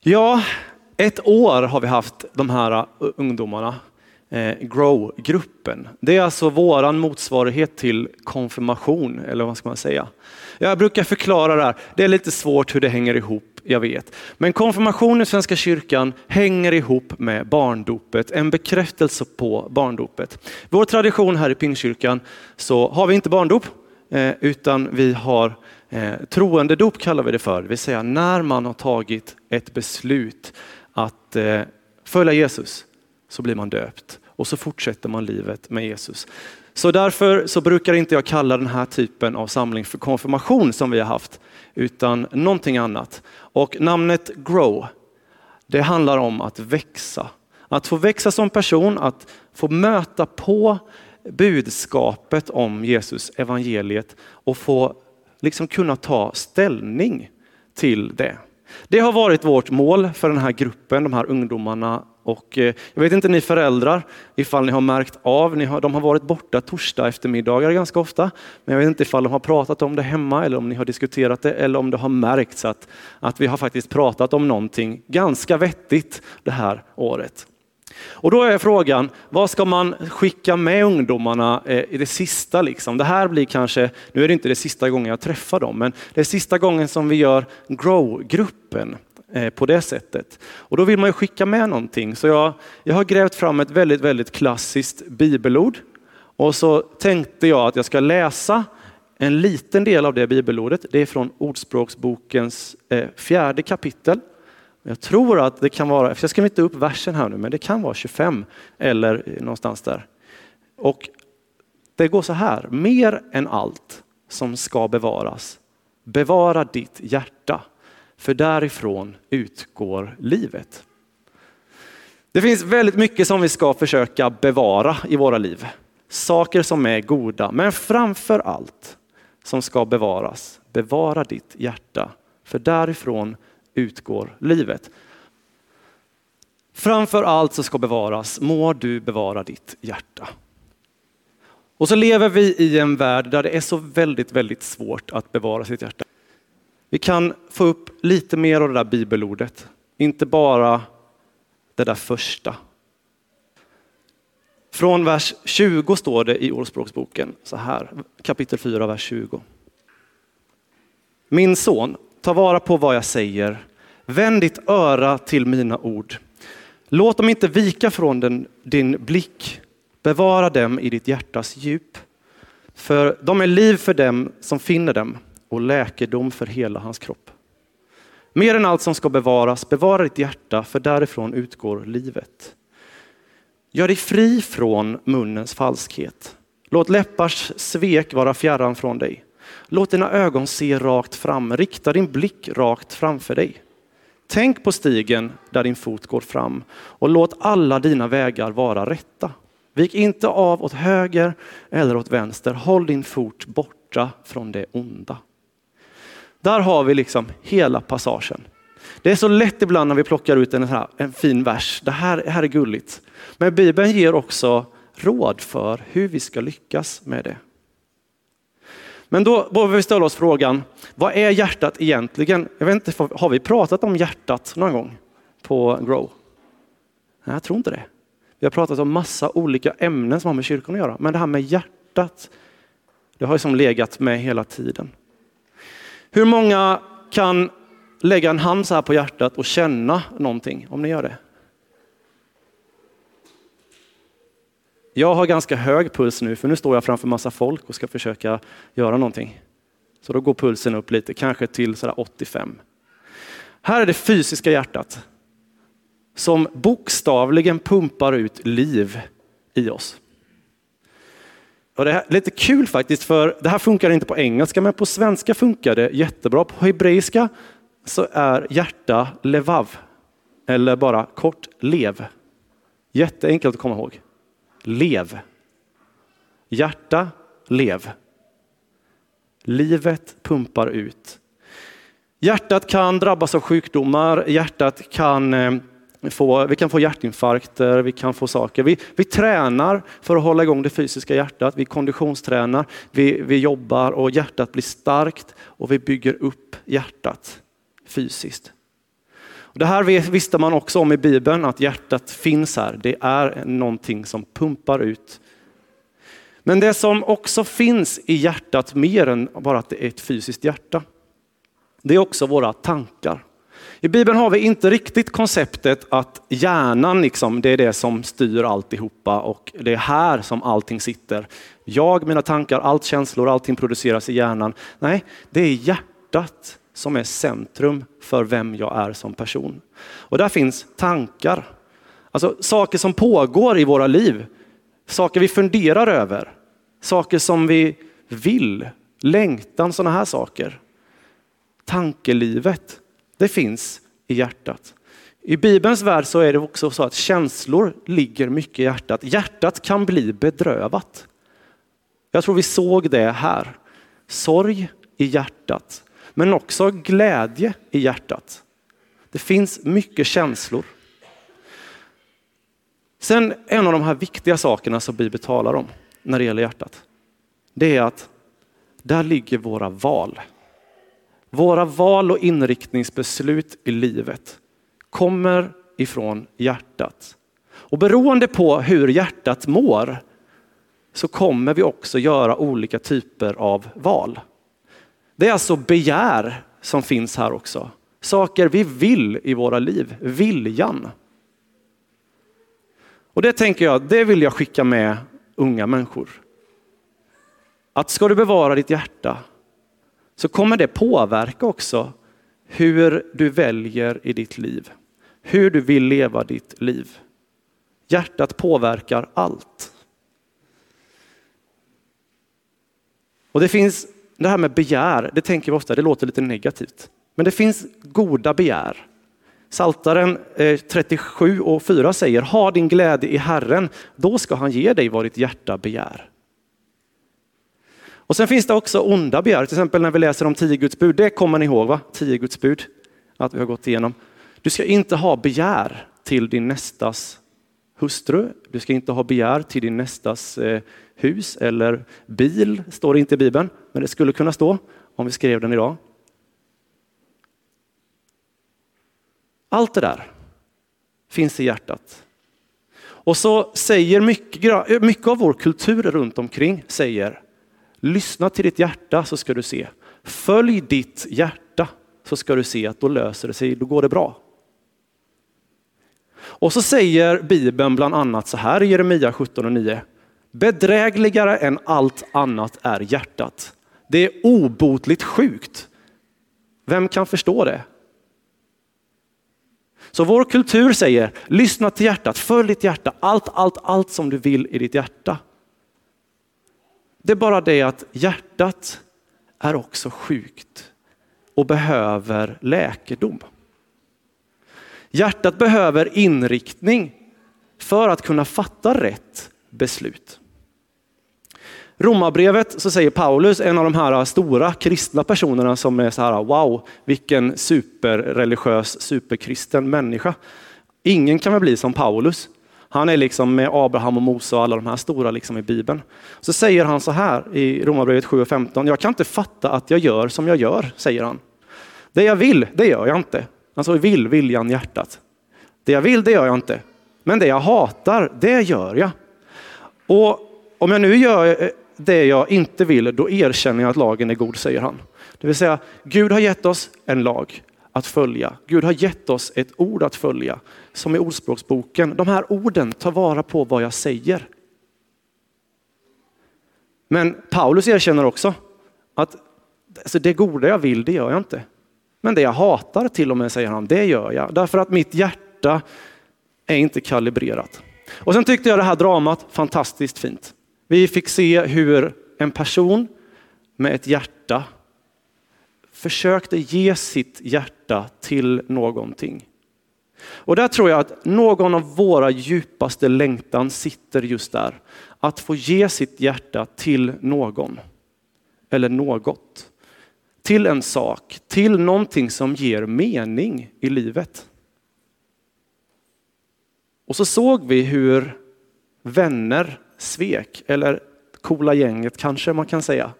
Ja, ett år har vi haft de här uh, ungdomarna, eh, Grow-gruppen. Det är alltså våran motsvarighet till konfirmation, eller vad ska man säga? Jag brukar förklara det här, det är lite svårt hur det hänger ihop, jag vet. Men konfirmation i Svenska kyrkan hänger ihop med barndopet, en bekräftelse på barndopet. Vår tradition här i Pingstkyrkan så har vi inte barndop, eh, utan vi har eh, troendedop kallar vi det för, det vill säga när man har tagit ett beslut att eh, följa Jesus så blir man döpt och så fortsätter man livet med Jesus. Så därför så brukar inte jag kalla den här typen av samling för konfirmation som vi har haft, utan någonting annat. Och namnet Grow, det handlar om att växa. Att få växa som person, att få möta på budskapet om Jesus, evangeliet och få liksom kunna ta ställning till det. Det har varit vårt mål för den här gruppen, de här ungdomarna. Och eh, jag vet inte ni föräldrar ifall ni har märkt av, ni har, de har varit borta torsdag eftermiddagar ganska ofta. Men jag vet inte ifall de har pratat om det hemma eller om ni har diskuterat det eller om det har märkts att, att vi har faktiskt pratat om någonting ganska vettigt det här året. Och då är frågan, vad ska man skicka med ungdomarna eh, i det sista? Liksom? Det här blir kanske, nu är det inte det sista gången jag träffar dem, men det är sista gången som vi gör Grow-gruppen eh, på det sättet. Och då vill man ju skicka med någonting. Så jag, jag har grävt fram ett väldigt, väldigt klassiskt bibelord. Och så tänkte jag att jag ska läsa en liten del av det bibelordet. Det är från Ordspråksbokens eh, fjärde kapitel. Jag tror att det kan vara, för jag ska inte upp versen här nu, men det kan vara 25 eller någonstans där. Och det går så här, mer än allt som ska bevaras, bevara ditt hjärta, för därifrån utgår livet. Det finns väldigt mycket som vi ska försöka bevara i våra liv. Saker som är goda, men framför allt som ska bevaras, bevara ditt hjärta, för därifrån utgår livet. Framför allt så ska bevaras, må du bevara ditt hjärta. Och så lever vi i en värld där det är så väldigt, väldigt svårt att bevara sitt hjärta. Vi kan få upp lite mer av det där bibelordet, inte bara det där första. Från vers 20 står det i Ordspråksboken så här, kapitel 4, vers 20. Min son, ta vara på vad jag säger Vänd ditt öra till mina ord. Låt dem inte vika från den, din blick. Bevara dem i ditt hjärtas djup. För de är liv för dem som finner dem och läkedom för hela hans kropp. Mer än allt som ska bevaras, bevara ditt hjärta, för därifrån utgår livet. Gör dig fri från munnens falskhet. Låt läppars svek vara fjärran från dig. Låt dina ögon se rakt fram, rikta din blick rakt framför dig. Tänk på stigen där din fot går fram och låt alla dina vägar vara rätta. Vik inte av åt höger eller åt vänster. Håll din fot borta från det onda. Där har vi liksom hela passagen. Det är så lätt ibland när vi plockar ut en, här, en fin vers. Det här, det här är gulligt. Men Bibeln ger också råd för hur vi ska lyckas med det. Men då behöver vi ställa oss frågan, vad är hjärtat egentligen? Jag vet inte, har vi pratat om hjärtat någon gång på Grow? Nej, jag tror inte det. Vi har pratat om massa olika ämnen som har med kyrkan att göra, men det här med hjärtat, det har ju som legat med hela tiden. Hur många kan lägga en hand så här på hjärtat och känna någonting, om ni gör det? Jag har ganska hög puls nu för nu står jag framför massa folk och ska försöka göra någonting. Så då går pulsen upp lite, kanske till sådär 85. Här är det fysiska hjärtat som bokstavligen pumpar ut liv i oss. Och det är lite kul faktiskt, för det här funkar inte på engelska, men på svenska funkar det jättebra. På hebreiska så är hjärta levav, eller bara kort lev. Jätteenkelt att komma ihåg. Lev. Hjärta, lev. Livet pumpar ut. Hjärtat kan drabbas av sjukdomar, hjärtat kan eh, få, vi kan få hjärtinfarkter, vi kan få saker. Vi, vi tränar för att hålla igång det fysiska hjärtat, vi konditionstränar, vi, vi jobbar och hjärtat blir starkt och vi bygger upp hjärtat fysiskt. Det här visste man också om i Bibeln, att hjärtat finns här. Det är någonting som pumpar ut. Men det som också finns i hjärtat, mer än bara att det är ett fysiskt hjärta, det är också våra tankar. I Bibeln har vi inte riktigt konceptet att hjärnan liksom, det är det som styr alltihopa och det är här som allting sitter. Jag, mina tankar, allt känslor, allting produceras i hjärnan. Nej, det är hjärtat som är centrum för vem jag är som person. Och där finns tankar, alltså saker som pågår i våra liv, saker vi funderar över, saker som vi vill, längtan, sådana här saker. Tankelivet, det finns i hjärtat. I Bibelns värld så är det också så att känslor ligger mycket i hjärtat. Hjärtat kan bli bedrövat. Jag tror vi såg det här. Sorg i hjärtat, men också glädje i hjärtat. Det finns mycket känslor. Sen en av de här viktiga sakerna som Bibeln talar om när det gäller hjärtat, det är att där ligger våra val. Våra val och inriktningsbeslut i livet kommer ifrån hjärtat. Och beroende på hur hjärtat mår så kommer vi också göra olika typer av val. Det är alltså begär som finns här också. Saker vi vill i våra liv, viljan. Och det tänker jag, det vill jag skicka med unga människor. Att ska du bevara ditt hjärta så kommer det påverka också hur du väljer i ditt liv. Hur du vill leva ditt liv. Hjärtat påverkar allt. Och det finns det här med begär, det tänker vi ofta, det låter lite negativt. Men det finns goda begär. Saltaren eh, 37 och 4 säger, ha din glädje i Herren, då ska han ge dig vad ditt hjärta begär. Och sen finns det också onda begär, till exempel när vi läser om tio Guds bud, det kommer ni ihåg va? Tio Guds bud, att vi har gått igenom. Du ska inte ha begär till din nästas hustru, du ska inte ha begär till din nästas eh, hus eller bil, står det inte i Bibeln, men det skulle kunna stå om vi skrev den idag. Allt det där finns i hjärtat. Och så säger mycket, mycket av vår kultur runt omkring säger, lyssna till ditt hjärta så ska du se. Följ ditt hjärta så ska du se att då löser det sig, då går det bra. Och så säger Bibeln bland annat så här i Jeremia 17 och 9. Bedrägligare än allt annat är hjärtat. Det är obotligt sjukt. Vem kan förstå det? Så vår kultur säger, lyssna till hjärtat, följ ditt hjärta, allt, allt, allt som du vill i ditt hjärta. Det är bara det att hjärtat är också sjukt och behöver läkedom. Hjärtat behöver inriktning för att kunna fatta rätt beslut. Romarbrevet så säger Paulus, en av de här stora kristna personerna som är så här, wow, vilken superreligiös, superkristen människa. Ingen kan väl bli som Paulus. Han är liksom med Abraham och Mose och alla de här stora liksom i Bibeln. Så säger han så här i Romarbrevet 7 och 15. Jag kan inte fatta att jag gör som jag gör, säger han. Det jag vill, det gör jag inte. Alltså vill, viljan, hjärtat. Det jag vill, det gör jag inte. Men det jag hatar, det gör jag. Och om jag nu gör det jag inte vill, då erkänner jag att lagen är god, säger han. Det vill säga, Gud har gett oss en lag att följa. Gud har gett oss ett ord att följa, som i Ordspråksboken. De här orden, tar vara på vad jag säger. Men Paulus erkänner också att alltså det goda jag vill, det gör jag inte. Men det jag hatar till och med, säger han, det gör jag. Därför att mitt hjärta är inte kalibrerat. Och sen tyckte jag det här dramat fantastiskt fint. Vi fick se hur en person med ett hjärta försökte ge sitt hjärta till någonting. Och där tror jag att någon av våra djupaste längtan sitter just där. Att få ge sitt hjärta till någon eller något. Till en sak, till någonting som ger mening i livet. Och så såg vi hur vänner svek, eller coola gänget kanske man kan säga.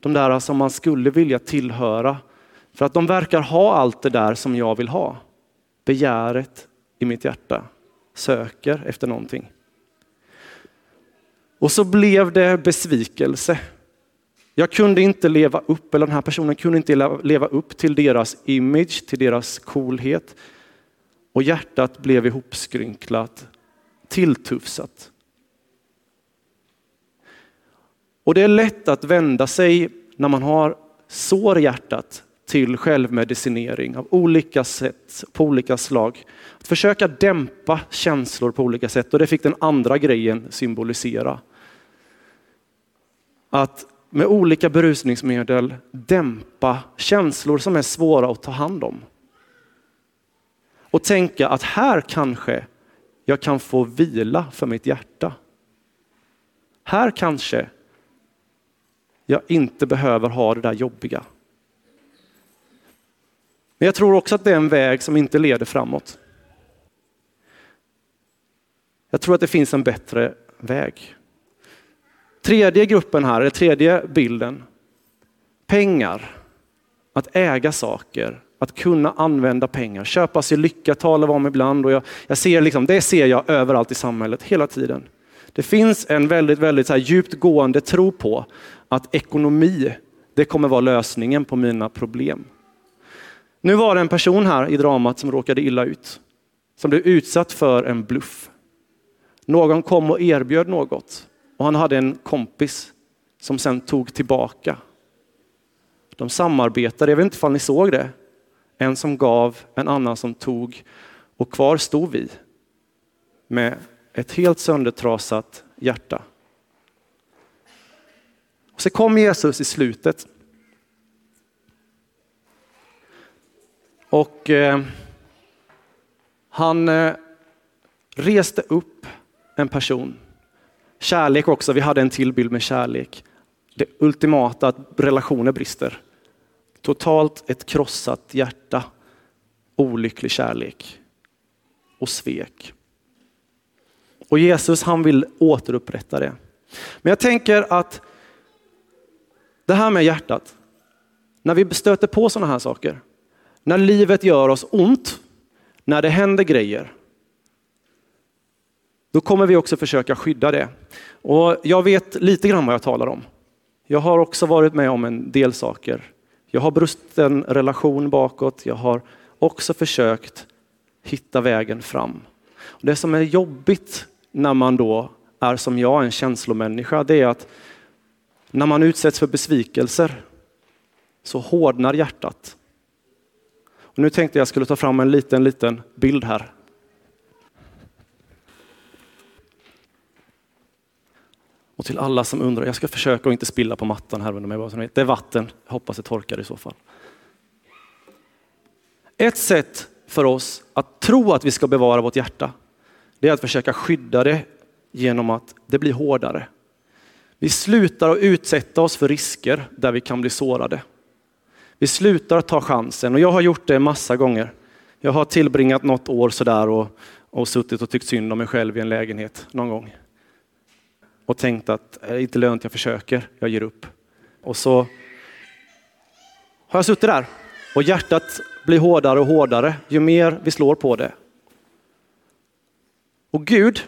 De där som man skulle vilja tillhöra. För att de verkar ha allt det där som jag vill ha. begäret i mitt hjärta söker efter någonting. Och så blev det besvikelse. Jag kunde inte leva upp, eller den här personen kunde inte leva upp till deras image, till deras coolhet. Och hjärtat blev ihopskrynklat, tilltufsat. Och det är lätt att vända sig när man har sår i hjärtat till självmedicinering av olika sätt, på olika slag. Att försöka dämpa känslor på olika sätt och det fick den andra grejen symbolisera. Att med olika berusningsmedel dämpa känslor som är svåra att ta hand om. Och tänka att här kanske jag kan få vila för mitt hjärta. Här kanske jag inte behöver ha det där jobbiga. Men jag tror också att det är en väg som inte leder framåt. Jag tror att det finns en bättre väg. Tredje gruppen här, eller tredje bilden. Pengar. Att äga saker, att kunna använda pengar, köpa sig lycka talar vi om ibland. Och jag, jag ser liksom, det ser jag överallt i samhället hela tiden. Det finns en väldigt, väldigt så här djupt gående tro på att ekonomi, det kommer vara lösningen på mina problem. Nu var det en person här i dramat som råkade illa ut, som blev utsatt för en bluff. Någon kom och erbjöd något och han hade en kompis som sen tog tillbaka. De samarbetade, jag vet inte om ni såg det. En som gav, en annan som tog och kvar stod vi med ett helt söndertrasat hjärta. Och så kom Jesus i slutet. Och eh, han eh, reste upp en person. Kärlek också, vi hade en till bild med kärlek. Det ultimata, att relationer brister. Totalt ett krossat hjärta, olycklig kärlek och svek. Och Jesus han vill återupprätta det. Men jag tänker att det här med hjärtat, när vi stöter på sådana här saker, när livet gör oss ont, när det händer grejer, då kommer vi också försöka skydda det. Och jag vet lite grann vad jag talar om. Jag har också varit med om en del saker. Jag har brustit en relation bakåt. Jag har också försökt hitta vägen fram. Det som är jobbigt när man då är som jag, en känslomänniska, det är att när man utsätts för besvikelser så hårdnar hjärtat. Och nu tänkte jag skulle ta fram en liten, liten bild här. Och till alla som undrar, jag ska försöka att inte spilla på mattan här under mig. Det är vatten, jag hoppas det torkar i så fall. Ett sätt för oss att tro att vi ska bevara vårt hjärta, det är att försöka skydda det genom att det blir hårdare. Vi slutar att utsätta oss för risker där vi kan bli sårade. Vi slutar att ta chansen och jag har gjort det massa gånger. Jag har tillbringat något år sådär och, och suttit och tyckt synd om mig själv i en lägenhet någon gång. Och tänkt att det är inte lönt, jag försöker, jag ger upp. Och så har jag suttit där och hjärtat blir hårdare och hårdare ju mer vi slår på det. Och Gud,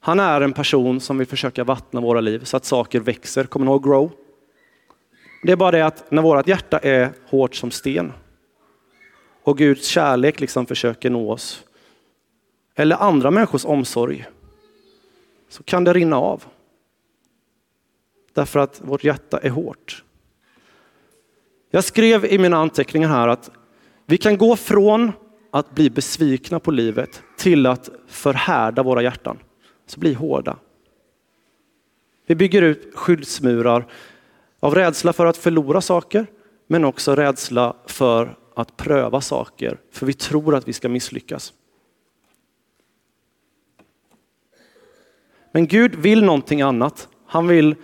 han är en person som vill försöka vattna våra liv så att saker växer. Kommer ni ihåg grow? Det är bara det att när vårt hjärta är hårt som sten och Guds kärlek liksom försöker nå oss, eller andra människors omsorg, så kan det rinna av. Därför att vårt hjärta är hårt. Jag skrev i mina anteckningar här att vi kan gå från att bli besvikna på livet till att förhärda våra hjärtan, så bli hårda. Vi bygger ut skyddsmurar av rädsla för att förlora saker, men också rädsla för att pröva saker, för vi tror att vi ska misslyckas. Men Gud vill någonting annat. Han vill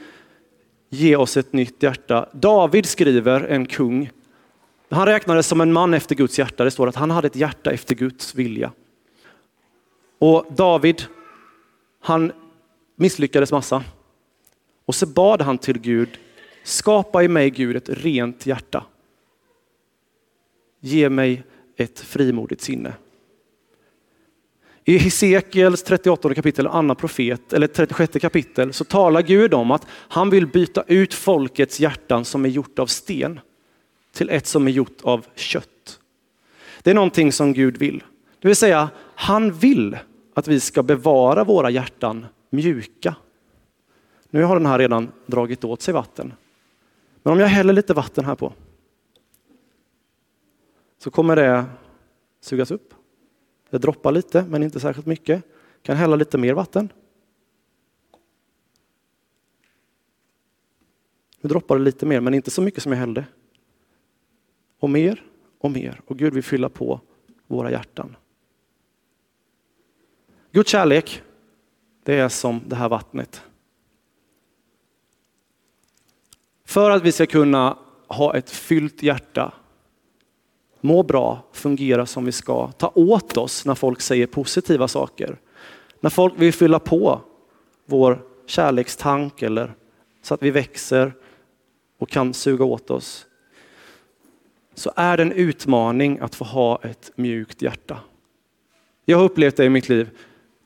ge oss ett nytt hjärta. David skriver, en kung, han räknades som en man efter Guds hjärta. Det står att han hade ett hjärta efter Guds vilja. Och David, han misslyckades massa. Och så bad han till Gud, skapa i mig Gud ett rent hjärta. Ge mig ett frimodigt sinne. I Hesekiels 38 kapitel, annan profet, eller 36 kapitel, så talar Gud om att han vill byta ut folkets hjärtan som är gjort av sten till ett som är gjort av kött. Det är någonting som Gud vill. Det vill säga, han vill att vi ska bevara våra hjärtan mjuka. Nu har den här redan dragit åt sig vatten. Men om jag häller lite vatten här på så kommer det sugas upp. Det droppar lite, men inte särskilt mycket. Kan hälla lite mer vatten. Nu droppar det lite mer, men inte så mycket som jag hällde. Och mer och mer. Och Gud vill fylla på våra hjärtan. Guds kärlek, det är som det här vattnet. För att vi ska kunna ha ett fyllt hjärta, må bra, fungera som vi ska, ta åt oss när folk säger positiva saker. När folk vill fylla på vår kärlekstank eller så att vi växer och kan suga åt oss. Så är det en utmaning att få ha ett mjukt hjärta. Jag har upplevt det i mitt liv,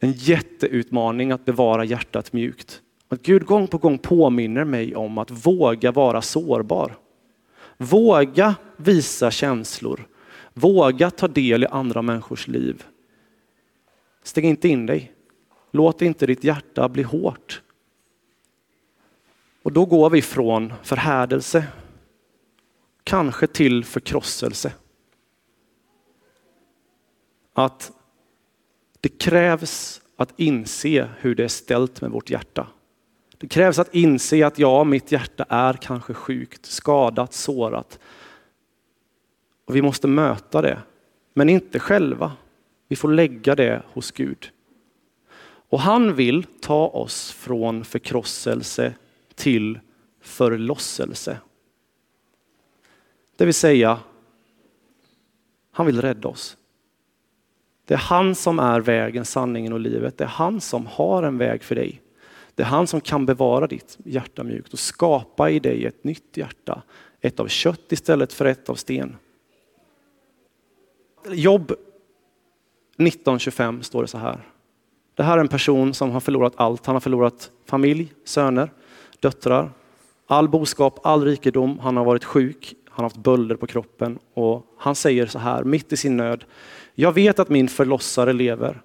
en jätteutmaning att bevara hjärtat mjukt. Att Gud gång på gång påminner mig om att våga vara sårbar. Våga visa känslor. Våga ta del i andra människors liv. Stäng inte in dig. Låt inte ditt hjärta bli hårt. Och då går vi från förhärdelse, kanske till förkrosselse. Att det krävs att inse hur det är ställt med vårt hjärta. Det krävs att inse att ja, mitt hjärta är kanske sjukt, skadat, sårat. Och vi måste möta det, men inte själva. Vi får lägga det hos Gud. Och han vill ta oss från förkrosselse till förlosselse. Det vill säga, han vill rädda oss. Det är han som är vägen, sanningen och livet. Det är han som har en väg för dig. Det är han som kan bevara ditt hjärta mjukt och skapa i dig ett nytt hjärta. Ett av kött istället för ett av sten. Jobb 1925 står det så här. Det här är en person som har förlorat allt. Han har förlorat familj, söner, döttrar, all boskap, all rikedom. Han har varit sjuk, han har haft bölder på kroppen och han säger så här mitt i sin nöd. Jag vet att min förlossare lever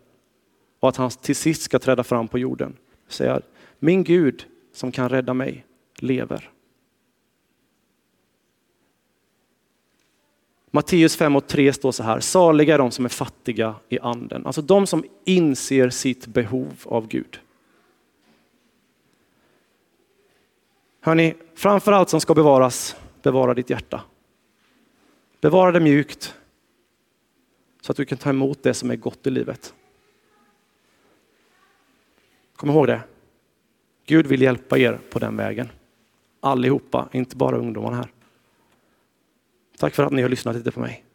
och att han till sist ska träda fram på jorden. Säger, min Gud som kan rädda mig lever. Matteus 5 och 3 står så här, saliga är de som är fattiga i anden. Alltså de som inser sitt behov av Gud. Hörni, framför allt som ska bevaras, bevara ditt hjärta. Bevara det mjukt så att du kan ta emot det som är gott i livet. Kom ihåg det. Gud vill hjälpa er på den vägen. Allihopa, inte bara ungdomarna här. Tack för att ni har lyssnat lite på mig.